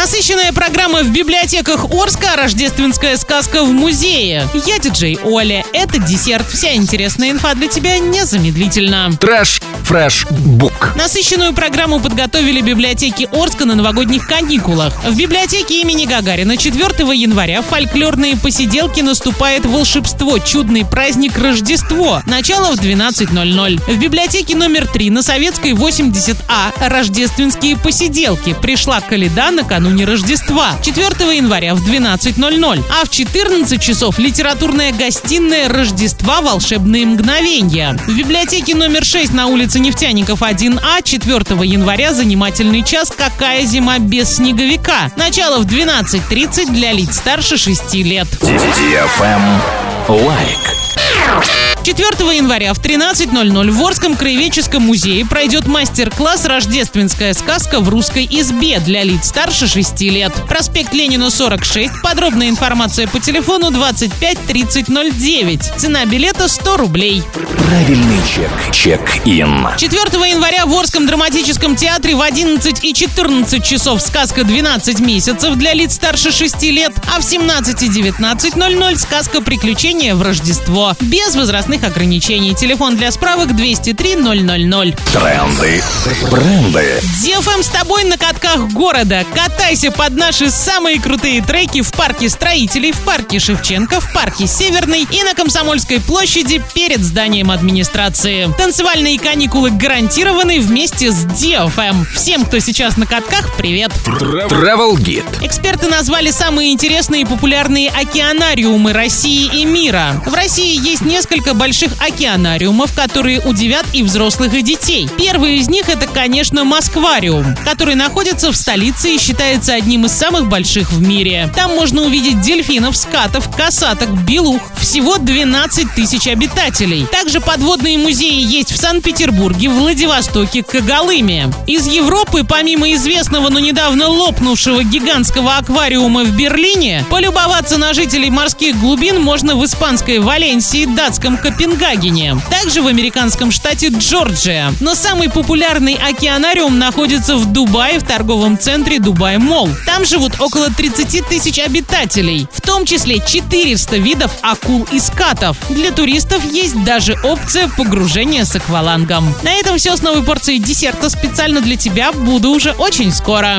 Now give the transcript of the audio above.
Насыщенная программа в библиотеках Орска, рождественская сказка в музее. Я диджей Оля. Это десерт. Вся интересная инфа для тебя незамедлительно. Трэш, фреш, бук. Насыщенную программу подготовили библиотеки Орска на новогодних каникулах. В библиотеке имени Гагарина 4 января фольклорные посиделки наступает волшебство, чудный праздник Рождество. Начало в 12.00. В библиотеке номер 3 на Советской 80А рождественские посиделки. Пришла Каледа накануне Рождества. 4 января в 12.00. А в 14 часов литературная гостиная Рождества «Волшебные мгновения». В библиотеке номер 6 на улице Нефтяников 1А 4 января занимательный час «Какая зима без снеговика». Начало в 12.30 для лиц старше 6 лет. Лайк. 4 января в 13.00 в Орском краеведческом музее пройдет мастер-класс «Рождественская сказка в русской избе» для лиц старше 6 лет. Проспект Ленина, 46. Подробная информация по телефону 25 3009. Цена билета 100 рублей. Правильный чек. Чек-ин. 4 января в Орском драматическом театре в 11 и 14 часов сказка «12 месяцев» для лиц старше 6 лет, а в 17 и 19.00 сказка «Приключения в Рождество». Без возрастных ограничений. Телефон для справок 203 000. Тренды. Бренды. DFM с тобой на катках города. Катайся под наши самые крутые треки в парке строителей, в парке Шевченко, в парке Северный и на Комсомольской площади перед зданием администрации. Танцевальные каникулы гарантированы вместе с DFM. Всем, кто сейчас на катках, привет! Travel Guide. Эксперты назвали самые интересные и популярные океанариумы России и мира. В России есть несколько больших океанариумов, которые удивят и взрослых, и детей. Первый из них это, конечно, Москвариум, который находится в столице и считается одним из самых больших в мире. Там можно увидеть дельфинов, скатов, косаток, белух. Всего 12 тысяч обитателей. Также подводные музеи есть в Санкт-Петербурге, Владивостоке, Когалыме. Из Европы, помимо известного, но недавно лопнувшего гигантского аквариума в Берлине, полюбоваться на жителей морских глубин можно в испанской Валенсии, датском Копенгагене. Также в американском штате Джорджия. Но самый популярный океанариум находится в Дубае в торговом центре Дубай Молл. Там живут около 30 тысяч обитателей, в том числе 400 видов акул и скатов. Для туристов есть даже опция погружения с аквалангом. На этом все с новой порцией десерта специально для тебя. Буду уже очень скоро.